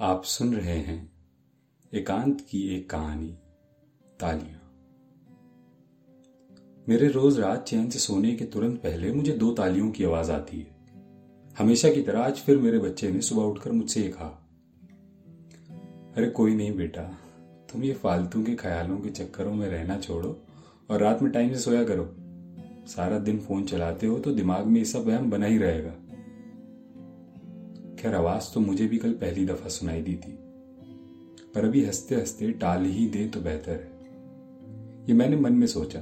आप सुन रहे हैं एकांत की एक कहानी, तालियाँ। मेरे रोज रात चैन से सोने के तुरंत पहले मुझे दो तालियों की आवाज़ आती है। हमेशा की तरह आज फिर मेरे बच्चे ने सुबह उठकर मुझसे ये कहा, अरे कोई नहीं बेटा, तुम ये फालतू के ख्यालों के चक्करों में रहना छोड़ो और रात में टाइम से सोया करो। सारा दिन फ़ोन चलाते हो तो दिमाग में ये सब वहम बना ही रहेगा। खैर आवाज़ तो मुझे भी कल पहली दफ़ा सुनाई दी थी। पर अभी हँसते हँसते टाल ही दे तो बेहतर है। ये मैंने मन में सोचा,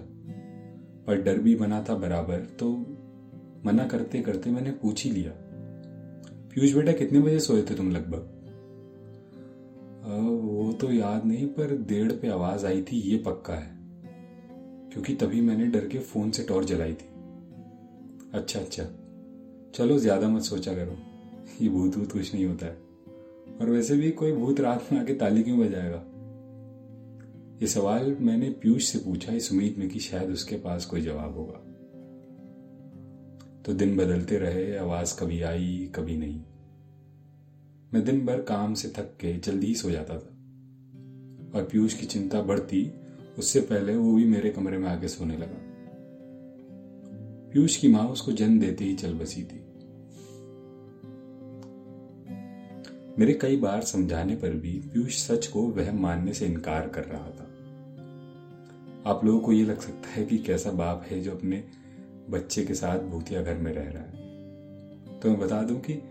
पर डर भी बना था बराबर तो मना करते करते मैंने पूछ ही लिया, पीयूष बेटा, कितने बजे सोए थे तुम लगभग? वो तो याद नहीं, पर डेढ़ पे आवाज़ आई थी, ये पक्का है, क्योंकि तभी मैंने डर के फ़ोन से टॉर्च जलाई थी। अच्छा अच्छा चलो, ज़्यादा मत सोचा करो। ये भूत भूत कुछ नहीं होता है। और वैसे भी कोई भूत रात में आके ताली क्यों बजाएगा? ये सवाल मैंने पीयूष से पूछा, इस उम्मीद में कि शायद उसके पास कोई जवाब होगा। तो दिन बदलते रहे, आवाज़ कभी आई, कभी नहीं। मैं दिन भर काम से थक के जल्दी ही सो जाता था। और पीयूष की चिंता बढ़ती, उससे पहले वो भी मेरे कमरे में आके सोने लगा। पीयूष की माँ उसको जन्म देते ही चल बसी थी। मेरे कई बार समझाने पर भी पीयूष सच को वह मानने से इनकार कर रहा था। आप लोगों को ये लग सकता है कि कैसा बाप है जो अपने बच्चे के साथ भूतिया घर में रह रहा है। तो मैं बता दूँ कि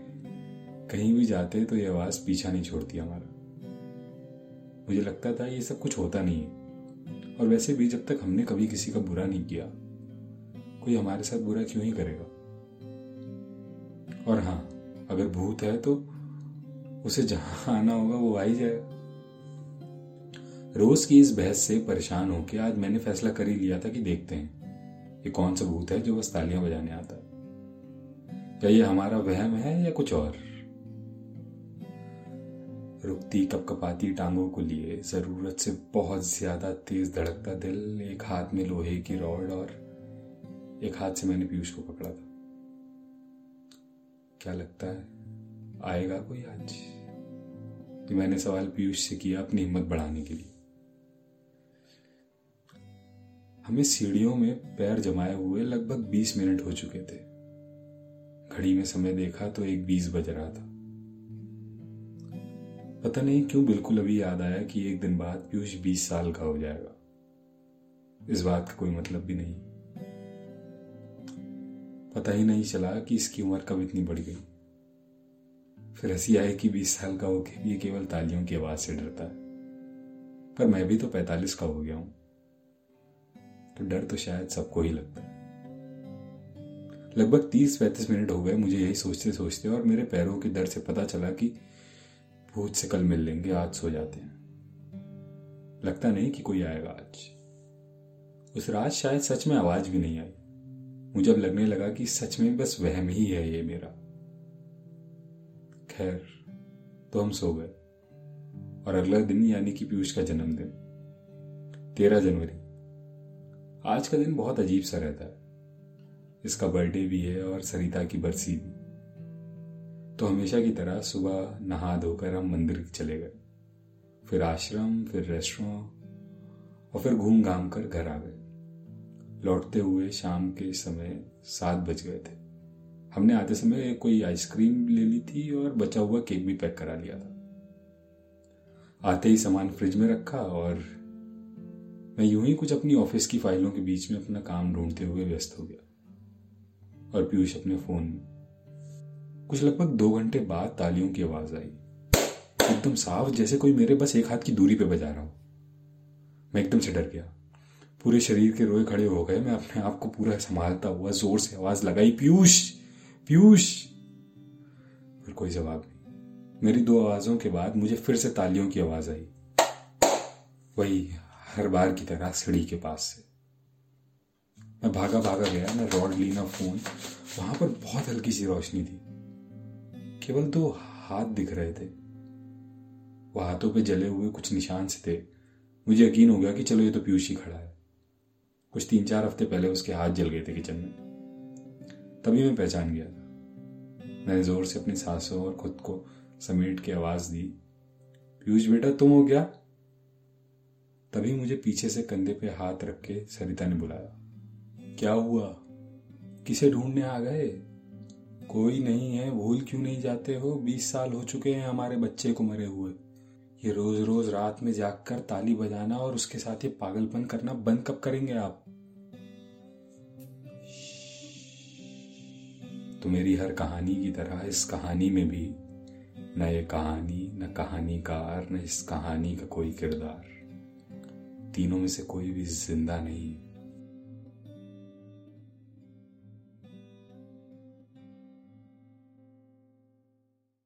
कहीं भी जाते तो ये आवाज़ पीछा नहीं छोड़ती हमारा। मुझे लगता था ये सब कुछ होता नहीं है। और वैसे भी जब तक हमने कभी किसी का बुरा नहीं किया, कोई हमारे साथ बुरा क्यों ही करेगा? और हाँ अगर भूत है तो उसे जहाँ आना होगा वो आ ही जाएगा। रोज की इस बहस से परेशान होकर आज मैंने फैसला कर ही लिया था कि देखते हैं, ये कौन सा भूत है जो बस तालियाँ बजाने आता है? क्या ये हमारा वहम है या कुछ और? रुकती, कपकपाती टांगों को लिए ज़रूरत से बहुत ज़्यादा तेज धड़कता दिल, एक हाथ में लोहे की रॉड और एक हाथ से मैंने पीयूष को पकड़ा था। क्या लगता है, आएगा कोई आज? कि मैंने सवाल पीयूष से किया अपनी हिम्मत बढ़ाने के लिए। हमें सीढ़ियों में पैर जमाए हुए लगभग बीस मिनट हो चुके थे। घड़ी में समय देखा तो एक बीस बज रहा था। पता नहीं क्यों बिल्कुल अभी याद आया कि एक दिन बाद पीयूष बीस साल का हो जाएगा। इस बात का कोई मतलब भी नहीं। पता ही नहीं चला कि इसकी उम्र कब इतनी बढ़ गई। फिर हँसी आए कि बीस साल का होके भी केवल तालियों की आवाज़ से डरता। है पर मैं भी तो पैतालीस का हो गया हूँ। तो डर तो शायद सबको ही लगता है। लगभग तीस पैंतीस मिनट हो गए मुझे यही सोचते सोचते और मेरे पैरों के दर्द से पता चला कि भूत से कल मिल लेंगे, आज सो जाते हैं। लगता नहीं कि कोई आएगा आज। उस रात शायद सच में आवाज़ भी नहीं आई। मुझे अब लगने लगा कि सच में बस वहम ही है ये मेरा। खैर तो हम सो गए। और अगला दिन यानी कि पीयूष का जन्मदिन, तेरह जनवरी। आज का दिन बहुत अजीब सा रहता है। इसका बर्थडे भी है और सरिता की बरसी भी। तो हमेशा की तरह सुबह नहा धोकर हम मंदिर चले गए। फिर आश्रम, फिर रेस्टोरेंट और फिर घूम घाम कर घर आ गए। लौटते हुए शाम के समय सात बज गए थे। हमने आते समय कोई आइसक्रीम ले ली थी और बचा हुआ केक भी पैक करा लिया था। आते ही सामान फ्रिज में रखा और मैं यूँ ही कुछ अपनी ऑफ़िस की फाइलों के बीच में अपना काम ढूंढते हुए व्यस्त हो गया और पीयूष अपने फ़ोन में कुछ लगभग दो घंटे बाद तालियों की आवाज़ आई। एकदम साफ़, जैसे कोई मेरे बस एक हाथ की दूरी पे बजा रहा हो। मैं एकदम से डर गया। पूरे शरीर के रोए खड़े हो गए। मैं अपने आप को पूरा संभालता हुआ ज़ोर से आवाज़ लगाई, पीयूष! पीयूष। फिर कोई जवाब नहीं। मेरी दो आवाजों के बाद मुझे फिर से तालियों की आवाज़ आई। वही हर बार की तरह सीढ़ी के पास से। मैं भागा भागा गया, मैं रॉड ली, ना फ़ोन। वहाँ पर बहुत हल्की सी रोशनी थी। केवल दो हाथ दिख रहे थे। वो हाथों पे जले हुए कुछ निशान से थे। मुझे यकीन हो गया कि चलो ये तो पीयूष ही खड़ा है। कुछ तीन चार हफ़्ते पहले उसके हाथ जल गए थे किचन में। तभी मैं पहचान गया था। मैंने ज़ोर से अपनी सांसों और खुद को समेट के आवाज़ दी, पीयूष बेटा, तुम हो क्या? तभी मुझे पीछे से कंधे पे हाथ रख के सरिता ने बुलाया, क्या हुआ? किसे ढूँढने आ गए? कोई नहीं है, भूल क्यों नहीं जाते हो? बीस साल हो चुके हैं हमारे बच्चे को मरे हुए। ये रोज रोज रात में जागकर ताली बजाना और उसके साथ ये पागलपन करना बंद कब करेंगे आप? तो मेरी हर कहानी की तरह इस कहानी में भी न ये कहानी, न कहानीकार, न इस कहानी का कोई किरदार। तीनों में से कोई भी ज़िंदा नहीं।